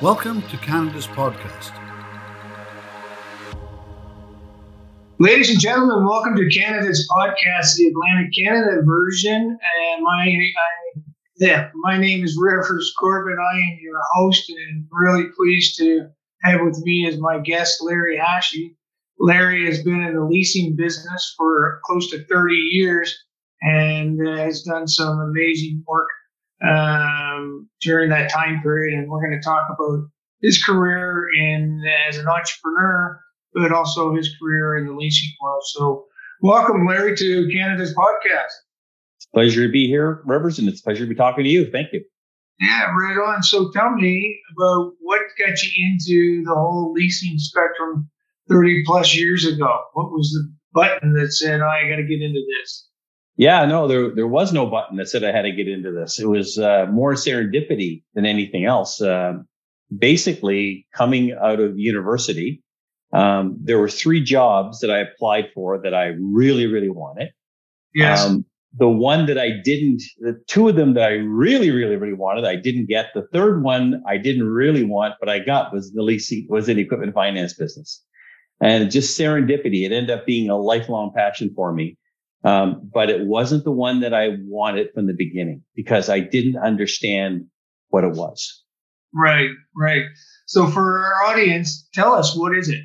Welcome to Canada's podcast. Ladies and gentlemen, welcome to Canada's podcast, the Atlantic Canada version. And my I, yeah, my name is Rivers Corbin. I am your host, and really pleased to have with me as my guest Larry Hachey. Larry has been in the leasing business for close to 30 years and uh, has done some amazing work um, during that time period. And we're going to talk about his career in as an entrepreneur but also his career in the leasing world. So, welcome, Larry, to Canada's podcast. It's a pleasure to be here, Rivers, and it's a pleasure to be talking to you. Thank you. Yeah, right on. So, tell me about what got you into the whole leasing spectrum 30 plus years ago. What was the button that said, oh, I got to get into this? Yeah, no, there there was no button that said I had to get into this. It was uh, more serendipity than anything else. Uh, basically, coming out of university, um, there were three jobs that I applied for that I really, really wanted. Yes. Um, the one that I didn't, the two of them that I really, really, really wanted, I didn't get. The third one I didn't really want, but I got was the leasing, was an equipment finance business. And just serendipity. It ended up being a lifelong passion for me. Um, but it wasn't the one that I wanted from the beginning because I didn't understand what it was. Right, right. So for our audience, tell us what is it?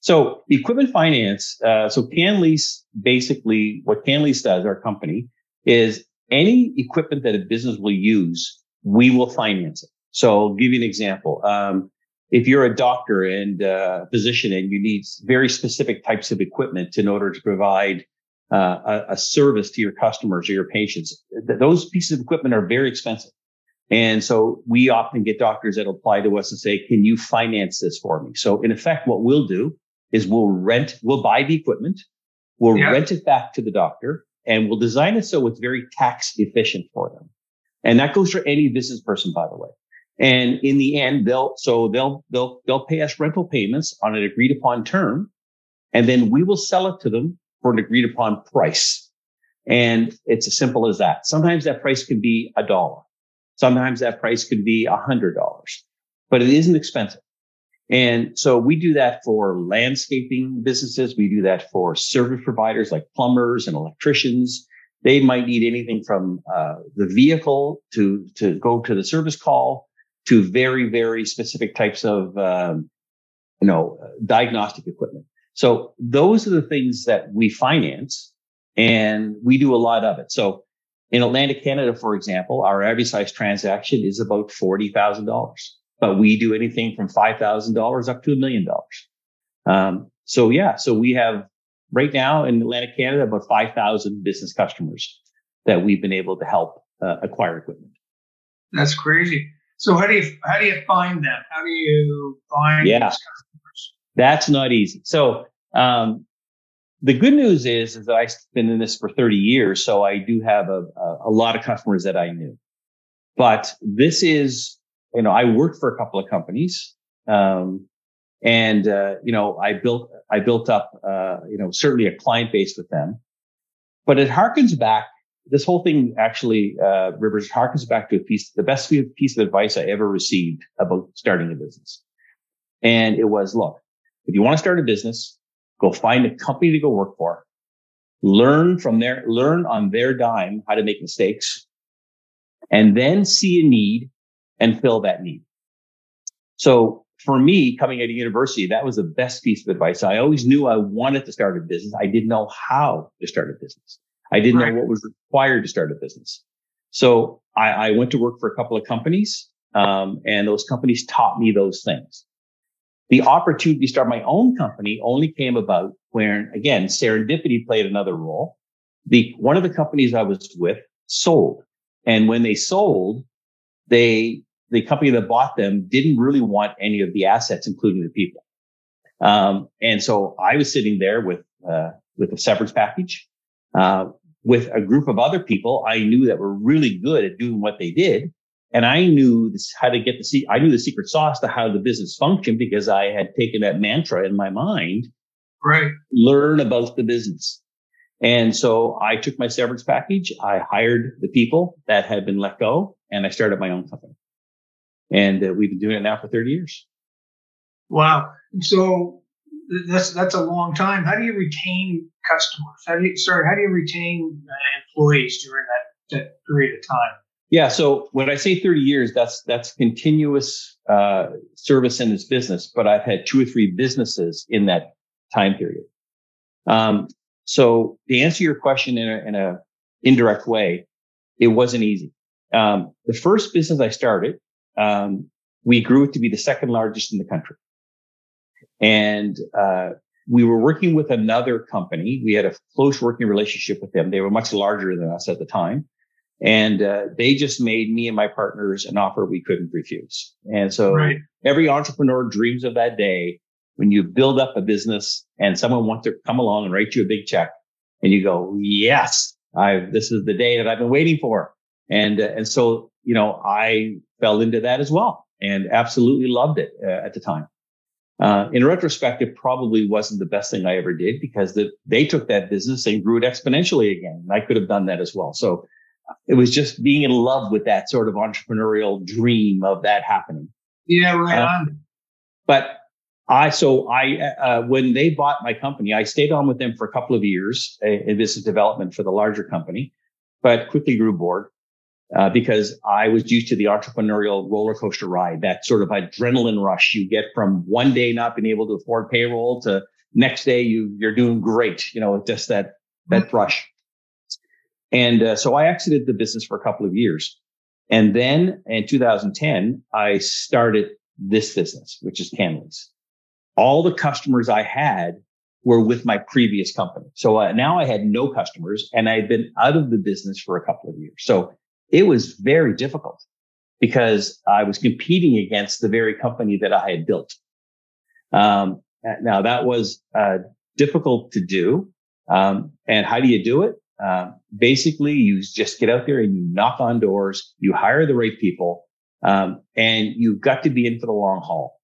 So equipment finance, uh, so CanLease basically what CanLease does, our company, is any equipment that a business will use, we will finance it. So I'll give you an example. Um, if you're a doctor and uh, a physician and you need very specific types of equipment in order to provide uh, a, a, service to your customers or your patients, th- those pieces of equipment are very expensive. And so we often get doctors that apply to us and say, can you finance this for me? So in effect, what we'll do is we'll rent, we'll buy the equipment, we'll yeah. rent it back to the doctor, and we'll design it so it's very tax efficient for them. And that goes for any business person, by the way. And in the end, they'll, so they'll, they'll, they'll pay us rental payments on an agreed upon term. And then we will sell it to them for an agreed upon price. And it's as simple as that. Sometimes that price can be a dollar. Sometimes that price could be a hundred dollars, but it isn't expensive. And so we do that for landscaping businesses. We do that for service providers like plumbers and electricians. They might need anything from uh, the vehicle to, to go to the service call to very, very specific types of, um, you know, diagnostic equipment. So those are the things that we finance and we do a lot of it. So in Atlantic Canada, for example, our average size transaction is about $40,000 but we do anything from $5,000 up to a million dollars. Um, so yeah, so we have right now in Atlantic Canada about 5,000 business customers that we've been able to help uh, acquire equipment. That's crazy. So how do you how do you find them? How do you find yeah. customers? That's not easy. So um, the good news is is that I've been in this for 30 years, so I do have a, a, a lot of customers that I knew. But this is you know, I worked for a couple of companies. Um, and, uh, you know, I built, I built up, uh, you know, certainly a client base with them, but it harkens back. This whole thing actually, uh, Rivers harkens back to a piece, the best piece of advice I ever received about starting a business. And it was, look, if you want to start a business, go find a company to go work for, learn from their, learn on their dime how to make mistakes, and then see a need and fill that need. So for me, coming out of university, that was the best piece of advice. I always knew I wanted to start a business. I didn't know how to start a business. I didn't right. know what was required to start a business. So I, I went to work for a couple of companies, um, and those companies taught me those things. The opportunity to start my own company only came about when, again, serendipity played another role. The one of the companies I was with sold, and when they sold, they the company that bought them didn't really want any of the assets, including the people. Um, and so I was sitting there with uh, with a severance package uh, with a group of other people I knew that were really good at doing what they did, and I knew this, how to get the see. I knew the secret sauce to how the business functioned because I had taken that mantra in my mind. Right. Learn about the business. And so I took my severance package. I hired the people that had been let go and I started my own company. And uh, we've been doing it now for 30 years. Wow. So that's that's a long time. How do you retain customers? How do you sorry? How do you retain uh, employees during that, that period of time? Yeah. So when I say 30 years, that's that's continuous uh, service in this business. But I've had two or three businesses in that time period. Um, so to answer your question in a, in a indirect way, it wasn't easy. Um, the first business I started, um, we grew it to be the second largest in the country. And, uh, we were working with another company. We had a close working relationship with them. They were much larger than us at the time. And, uh, they just made me and my partners an offer we couldn't refuse. And so right. every entrepreneur dreams of that day when you build up a business and someone wants to come along and write you a big check and you go, yes, I, this is the day that I've been waiting for. And, uh, and so, you know, I fell into that as well and absolutely loved it uh, at the time. Uh, in retrospect, it probably wasn't the best thing I ever did because the, they took that business and grew it exponentially again. And I could have done that as well. So it was just being in love with that sort of entrepreneurial dream of that happening. Yeah, right uh, on. But I so I uh, when they bought my company, I stayed on with them for a couple of years in business development for the larger company, but quickly grew bored uh, because I was used to the entrepreneurial roller coaster ride, that sort of adrenaline rush you get from one day not being able to afford payroll to next day you you're doing great, you know, just that that mm-hmm. rush. And uh, so I exited the business for a couple of years, and then in 2010 I started this business, which is CanLease all the customers I had were with my previous company. So uh, now I had no customers and I had been out of the business for a couple of years. So it was very difficult because I was competing against the very company that I had built. Um, now that was uh, difficult to do. Um, and how do you do it? Uh, basically, you just get out there and you knock on doors, you hire the right people, um, and you've got to be in for the long haul.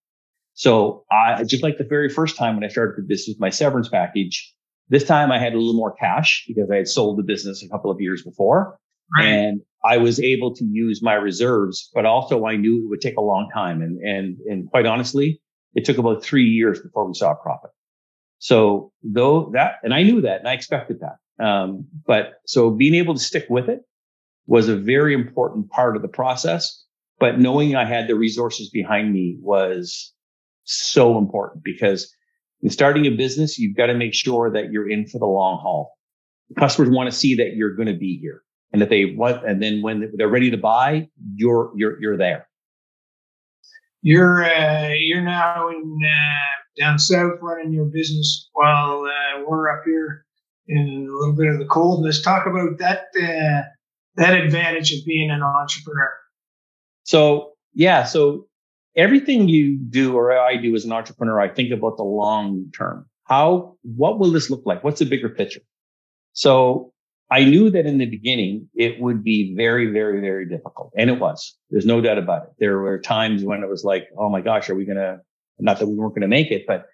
So I just like the very first time when I started this with my severance package, this time I had a little more cash because I had sold the business a couple of years before. Right. And I was able to use my reserves, but also I knew it would take a long time. And, and, and quite honestly, it took about three years before we saw a profit. So though that, and I knew that and I expected that. Um, but so being able to stick with it was a very important part of the process. But knowing I had the resources behind me was so important because in starting a business, you've got to make sure that you're in for the long haul. Customers want to see that you're going to be here and that they want, and then when they're ready to buy, you're, you're, you're there. You're, uh, you're now in, uh, down south running your business while, uh, we're up here in a little bit of the cold. Let's talk about that, uh, that advantage of being an entrepreneur. So yeah, so everything you do or I do as an entrepreneur, I think about the long term. How, what will this look like? What's the bigger picture? So I knew that in the beginning it would be very, very, very difficult. And it was. There's no doubt about it. There were times when it was like, oh my gosh, are we to, not that we weren't going to make it, but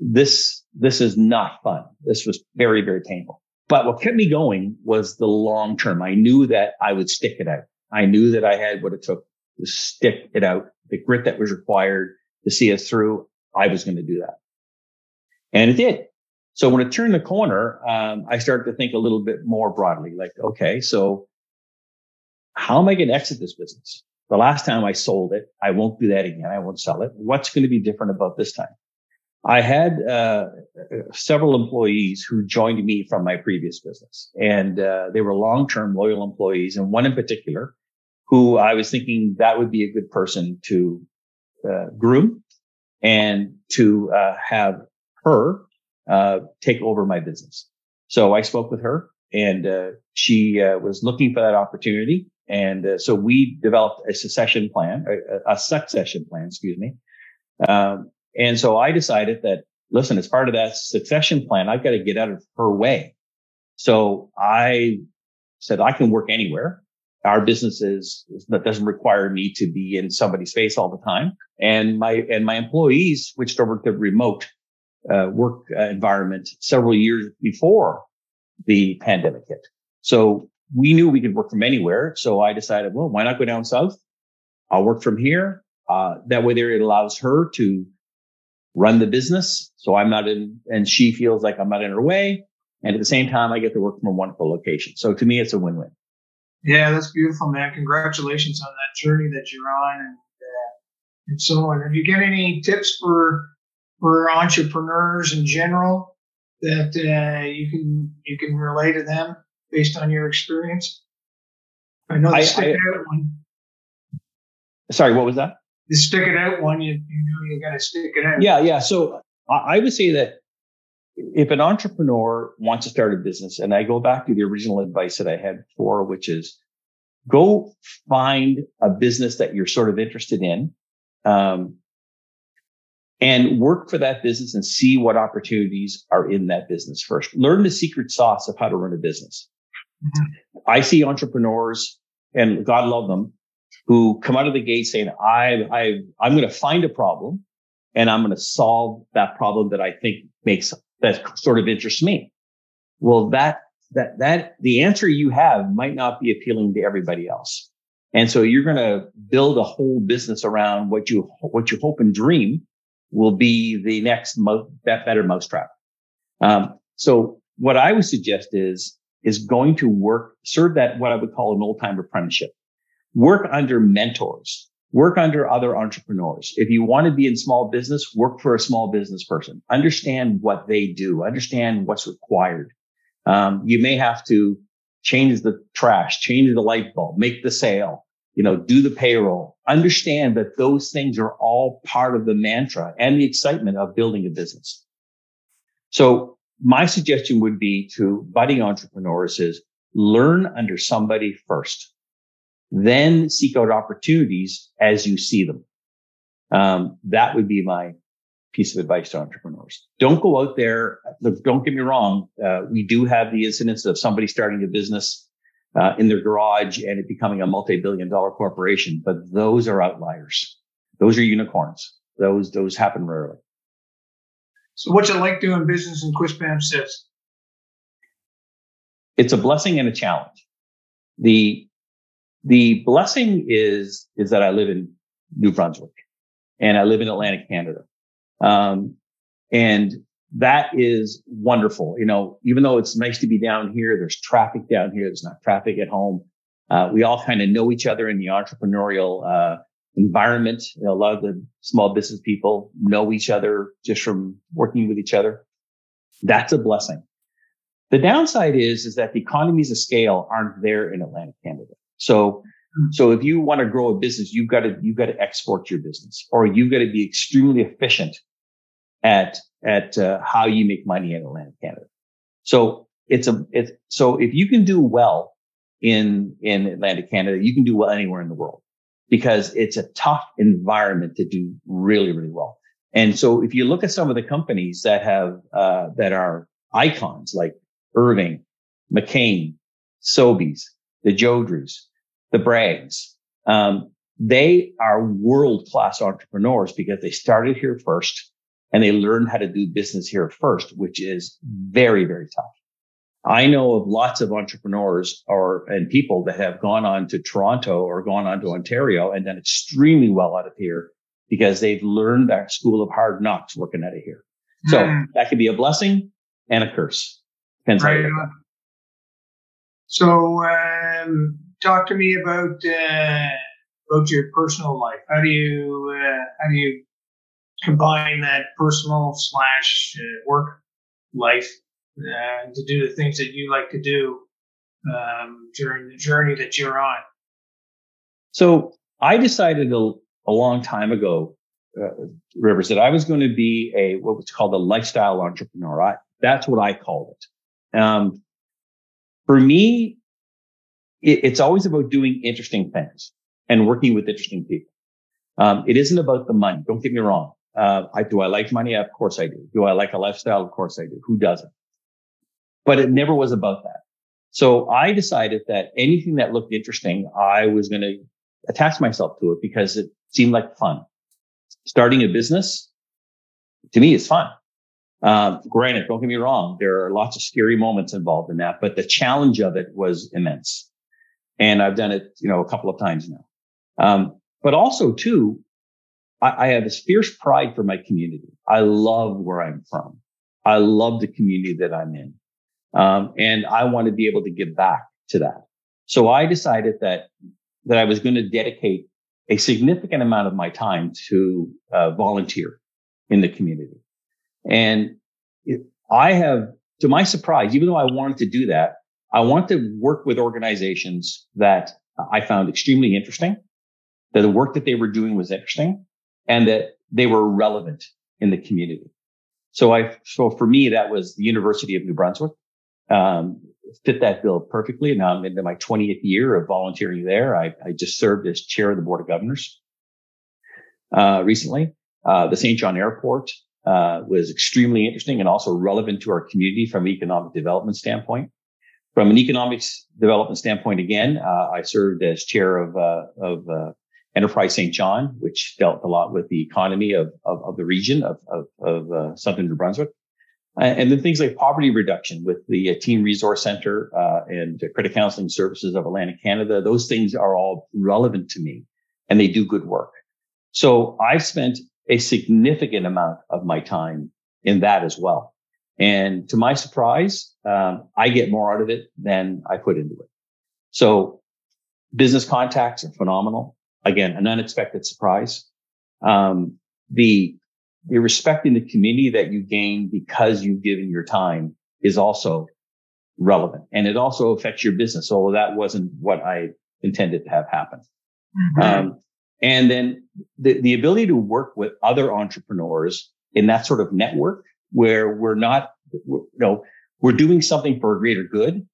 this, this is not fun. This was very, very painful. But what kept me going was the long term. I knew that I would stick it out. I knew that I had what it took to stick it out the grit that was required to see us through, I was going to do that. And it did. So when it turned the corner, um, I started to think a little bit more broadly, like, okay, so how am I going to exit this business? The last time I sold it, I won't do that again. I won't sell it. What's going to be different about this time? I had uh, several employees who joined me from my previous business, and uh, they were long-term loyal employees. And one in particular who I was thinking that would be a good person to uh, groom and to uh, have her uh, take over my business. So I spoke with her and uh, she was looking for that opportunity. And so we developed a succession plan, a, a succession plan, excuse me. Um, and so I decided that, listen, as part of that succession plan, I've got to get out of her way. So I said, I can work anywhere our business is that doesn't require me to be in somebody's face all the time. And my, and my employees switched over to remote uh, work uh, environment several years before the pandemic hit. So we knew we could work from anywhere. So I decided, well, why not go down south? I'll work from here. uh, that way there it allows her to run the business. So I'm not in, and she feels like I'm not in her way. And at the same time, I get to work from a wonderful location. So to me, it's a win-win. Yeah, that's beautiful, man. Congratulations on that journey that you're on, and uh, and so on. Have you got any tips for for entrepreneurs in general that uh, you can you can relay to them based on your experience? I know the I- stick I- one. Sorry, what was that? The stick it out one. You you know you got to stick it out. Yeah, yeah. So I I would say that if an entrepreneur wants to start a business, and I go back to the original advice that I had before, which is go find a business that you're sort of interested in, um, and work for that business and see what opportunities are in that business first. Learn the secret sauce of how to run a business. Mhm. I see entrepreneurs, and God love them, who come out of the gate saying, "I, I, I'm going to find a problem." and I'm going to solve that problem that I think makes that sort of interests me. Well, that, that, that the answer you have might not be appealing to everybody else. And so you're going to build a whole business around what you, what you hope and dream will be the next mo- that better mousetrap. Um, so what I would suggest is, is going to work, serve that what I would call an old time apprenticeship. Work under mentors work under other entrepreneurs. If you want to be in small business, work for a small business person. Understand what they do. Understand what's required. Um, you may have to change the trash, change the light bulb, make the sale, you know, do the payroll. Understand that those things are all part of the mantra and the excitement of building a business. So my suggestion would be to budding entrepreneurs is learn under somebody first then seek out opportunities as you see them. Um, that would be my piece of advice to entrepreneurs. Don't go out there. Look, don't get me wrong. Uh, we do have the incidents of somebody starting a business uh, in their garage and it becoming a multi-billion dollar corporation, but those are outliers. Those are unicorns. Those, those happen rarely. So what's it like doing business in Quispamsis? It's a blessing and a challenge. The, the blessing is, is that I live in New Brunswick and I live in Atlantic Canada. Um, and that is wonderful. You know, even though it's nice to be down here, there's traffic down here. There's not traffic at home. Uh, we all kind of know each other in the entrepreneurial, uh, environment. You know, a lot of the small business people know each other just from working with each other. That's a blessing. The downside is, is that the economies of scale aren't there in Atlantic Canada. So, so if you want to grow a business, you've got to, you've got to export your business or you've got to be extremely efficient at, at uh, how you make money in Atlantic Canada. So it's a, it's, so if you can do well in, in Atlantic Canada, you can do well anywhere in the world because it's a tough environment to do really, really well. And so if you look at some of the companies that have, uh, that are icons like Irving, McCain, Sobeys, the Jodreys, the Braggs, um, they are world class entrepreneurs because they started here first and they learned how to do business here first, which is very, very tough. I know of lots of entrepreneurs or and people that have gone on to Toronto or gone on to Ontario and done extremely well out of here because they've learned that school of hard knocks working out of here. So Hmm. that could be a blessing and a curse. Depends Right So, um, talk to me about uh, about your personal life. How do you uh, how do you combine that personal slash uh, work life uh, to do the things that you like to do um, during the journey that you're on? So I decided a, a long time ago, uh, Rivers, that I was going to be a what was called a lifestyle entrepreneur. I, that's what I called it. Um, for me, it, it's always about doing interesting things and working with interesting people. Um, it isn't about the money. Don't get me wrong. Uh, I, do I like money? Of course I do. Do I like a lifestyle? Of course I do. Who doesn't? But it never was about that. So I decided that anything that looked interesting, I was going to attach myself to it because it seemed like fun. Starting a business to me is fun. Um, granted, don't get me wrong. There are lots of scary moments involved in that, but the challenge of it was immense. And I've done it, you know, a couple of times now. Um, but also too, I, I have this fierce pride for my community. I love where I'm from. I love the community that I'm in. Um, and I want to be able to give back to that. So I decided that, that I was going to dedicate a significant amount of my time to uh, volunteer in the community. And I have, to my surprise, even though I wanted to do that, I want to work with organizations that I found extremely interesting, that the work that they were doing was interesting and that they were relevant in the community. So I, so for me, that was the University of New Brunswick. Um, fit that bill perfectly. And now I'm into my 20th year of volunteering there. I, I just served as chair of the board of governors, uh, recently. Uh, the Saint John Airport, uh, was extremely interesting and also relevant to our community from an economic development standpoint. From an economics development standpoint, again, uh, I served as chair of, uh, of, uh, Enterprise Saint John, which dealt a lot with the economy of, of, of the region of, of, of uh, southern New Brunswick. And then things like poverty reduction with the Teen Resource Center uh, and Credit Counseling Services of Atlantic Canada. Those things are all relevant to me and they do good work. So I've spent a significant amount of my time in that as well. And to my surprise, um, I get more out of it than I put into it. So business contacts are phenomenal. Again, an unexpected surprise. Um, the, the respect in the community that you gain because you've given your time is also relevant and it also affects your business. Although that wasn't what I intended to have happen. Mm-hmm. Um, and then the, the ability to work with other entrepreneurs in that sort of network where we're not, you know, we're doing something for a greater good,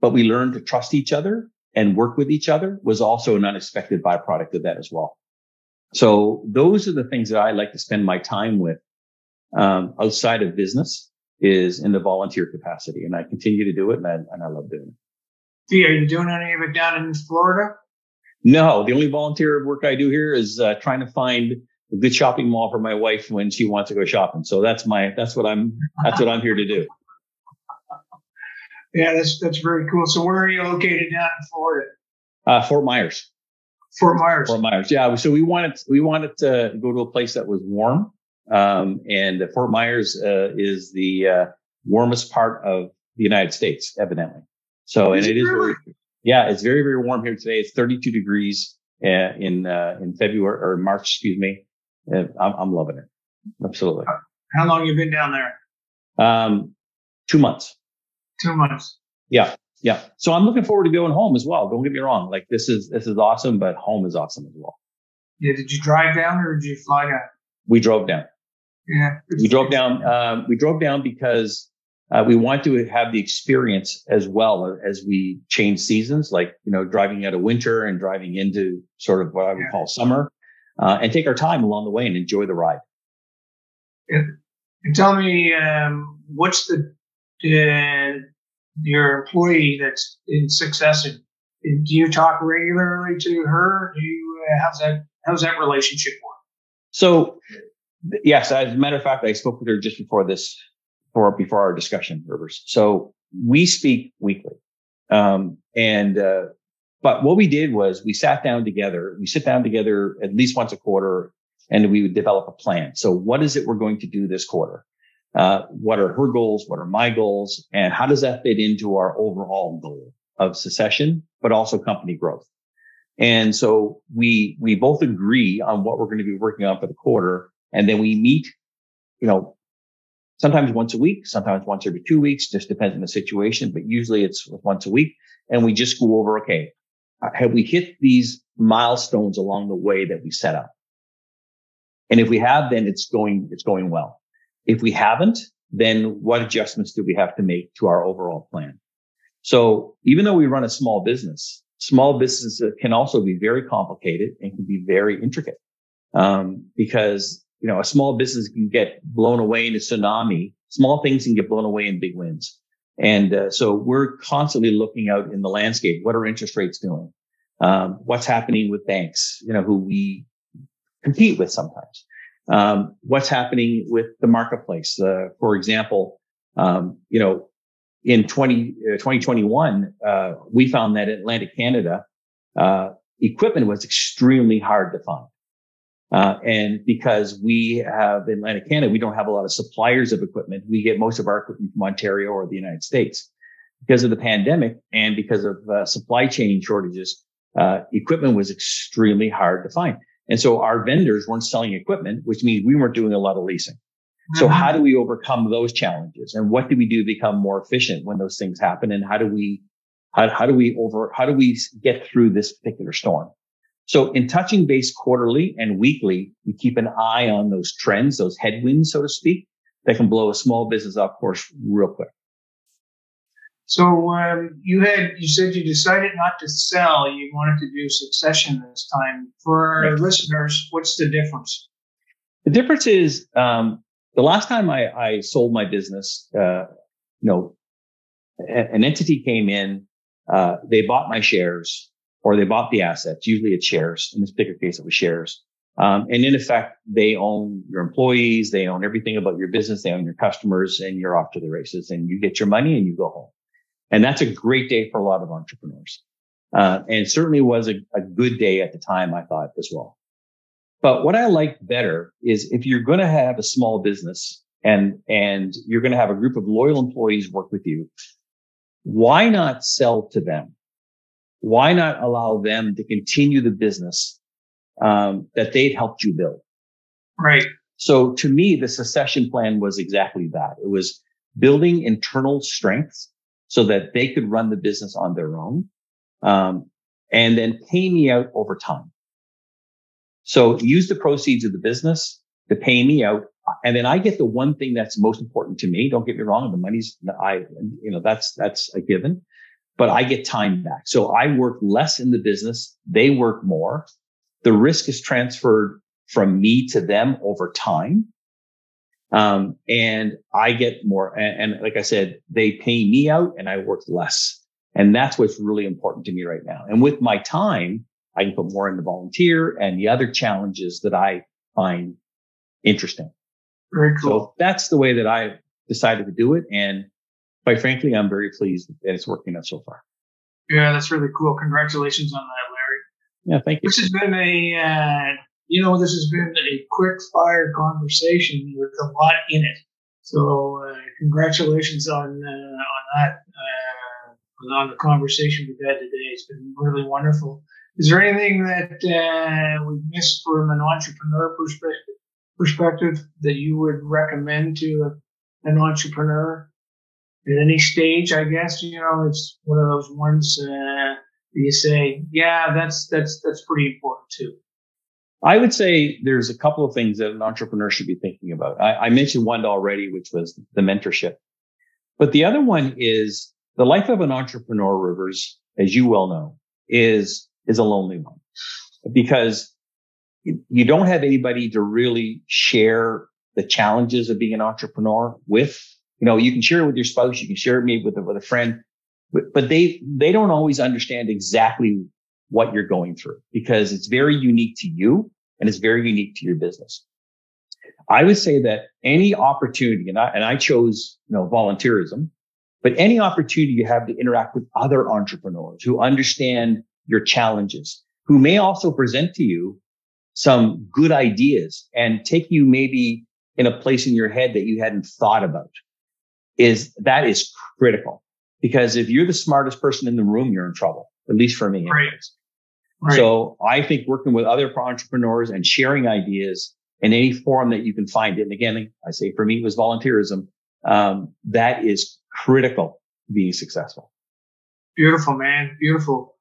but we learn to trust each other and work with each other was also an unexpected byproduct of that as well. So those are the things that I like to spend my time with um, outside of business is in the volunteer capacity. And I continue to do it and I, and I love doing it. are you doing any of it down in Florida? No, the only volunteer work I do here is uh, trying to find a good shopping mall for my wife when she wants to go shopping. So that's my that's what I'm that's what I'm here to do. Yeah, that's that's very cool. So where are you located down in Florida? Uh, Fort Myers. Fort Myers. Fort Myers. Yeah. So we wanted we wanted to go to a place that was warm, um, and Fort Myers uh, is the uh, warmest part of the United States, evidently. So, and it is really? very yeah, it's very, very warm here today. It's 32 degrees uh, in, uh, in February or March, excuse me. Uh, I'm, I'm loving it. Absolutely. How long you been down there? Um, two months. Two months. Yeah. Yeah. So I'm looking forward to going home as well. Don't get me wrong. Like this is, this is awesome, but home is awesome as well. Yeah. Did you drive down or did you fly down? We drove down. Yeah. We drove down. Um, we drove down because uh, we want to have the experience as well as we change seasons, like, you know, driving out of winter and driving into sort of what I would yeah. call summer, uh, and take our time along the way and enjoy the ride. And, and tell me, um, what's the, uh, your employee that's in succession? Do you talk regularly to her? Do you, uh, how's that, how's that relationship work? So, yes, as a matter of fact, I spoke with her just before this for before our discussion, Rivers. So we speak weekly, um, and uh, but what we did was we sat down together. We sit down together at least once a quarter, and we would develop a plan. So what is it we're going to do this quarter? Uh, what are her goals? What are my goals? And how does that fit into our overall goal of secession, but also company growth? And so we, we both agree on what we're going to be working on for the quarter. And then we meet, you know, sometimes once a week, sometimes once every two weeks, just depends on the situation, but usually it's once a week. And we just go over, okay, uh, have we hit these milestones along the way that we set up? And if we have, then it's going, it's going well. If we haven't, then what adjustments do we have to make to our overall plan? So even though we run a small business, small businesses can also be very complicated and can be very intricate. Um, because you know, a small business can get blown away in a tsunami. Small things can get blown away in big winds. And uh, so we're constantly looking out in the landscape. What are interest rates doing? Um, what's happening with banks, you know, who we compete with sometimes? Um, what's happening with the marketplace? Uh, for example, um, you know, in 20, uh, 2021, uh, we found that Atlantic Canada, uh, equipment was extremely hard to find. Uh, and because we have in Atlantic Canada, we don't have a lot of suppliers of equipment. We get most of our equipment from Ontario or the United States. Because of the pandemic and because of uh, supply chain shortages, uh, equipment was extremely hard to find. And so our vendors weren't selling equipment, which means we weren't doing a lot of leasing. Mm-hmm. So how do we overcome those challenges? And what do we do to become more efficient when those things happen? And how do we, how, how do we over, how do we get through this particular storm? So in touching base quarterly and weekly, we keep an eye on those trends, those headwinds, so to speak, that can blow a small business off course real quick. So um, you had you said you decided not to sell. You wanted to do succession this time. For our right. listeners, what's the difference? The difference is um, the last time I, I sold my business, uh, you know, an entity came in, uh, they bought my shares or they bought the assets. Usually it's shares. In this particular case, it was shares. Um, and in effect, they own your employees. They own everything about your business. They own your customers and you're off to the races and you get your money and you go home. And that's a great day for a lot of entrepreneurs. Uh, and certainly was a, a good day at the time, I thought as well. But what I like better is if you're going to have a small business and, and you're going to have a group of loyal employees work with you, why not sell to them? Why not allow them to continue the business um, that they've helped you build? Right. So to me, the succession plan was exactly that. It was building internal strengths so that they could run the business on their own, um, and then pay me out over time. So use the proceeds of the business to pay me out. And then I get the one thing that's most important to me. Don't get me wrong. The money's, I, you know, that's, that's a given, but I get time back. So I work less in the business. They work more. The risk is transferred from me to them over time. Um, and I get more. And, and like I said, they pay me out and I work less. And that's what's really important to me right now. And with my time, I can put more into volunteer and the other challenges that I find interesting. Very cool. So that's the way that I decided to do it. And quite frankly, I'm very pleased that it's working out so far. Yeah, that's really cool. Congratulations on that, Larry. Yeah, thank you. This has been a uh, you know, this has been a quick fire conversation with a lot in it. So, uh, congratulations on uh, on that, uh, on the conversation we've had today. It's been really wonderful. Is there anything that uh, we missed from an entrepreneur perspective, perspective that you would recommend to an entrepreneur at any stage? I guess you know it's one of those ones uh, you say, yeah, that's that's that's pretty important too. I would say there's a couple of things that an entrepreneur should be thinking about. I, I, mentioned one already, which was the mentorship. But the other one is the life of an entrepreneur, Rivers, as you well know, is, is a lonely one because you don't have anybody to really share the challenges of being an entrepreneur with. You know, you can share it with your spouse, you can share it with a, with a friend, but, but they, they don't always understand exactly what you're going through because it's very unique to you and it's very unique to your business. I would say that any opportunity, and I, and I chose, you know, volunteerism, but any opportunity you have to interact with other entrepreneurs who understand your challenges, who may also present to you some good ideas and take you maybe in a place in your head that you hadn't thought about is that is critical because if you're the smartest person in the room, you're in trouble at least for me. Right. Right. So I think working with other entrepreneurs and sharing ideas in any forum that you can find it. And again, I say for me, it was volunteerism. Um, that is critical to being successful. Beautiful, man. Beautiful.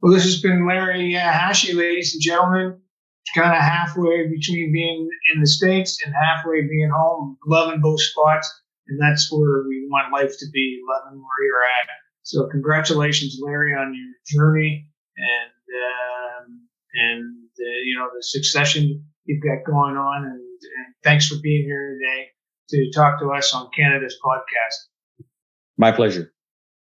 Well, this has been Larry uh, Hachey, ladies and gentlemen. Kind of halfway between being in the States and halfway being home, loving both spots. And that's where we want life to be, loving where you're at. So congratulations, Larry, on your journey and um, and uh, you know the succession you've got going on. And, and thanks for being here today to talk to us on Canada's podcast. My pleasure.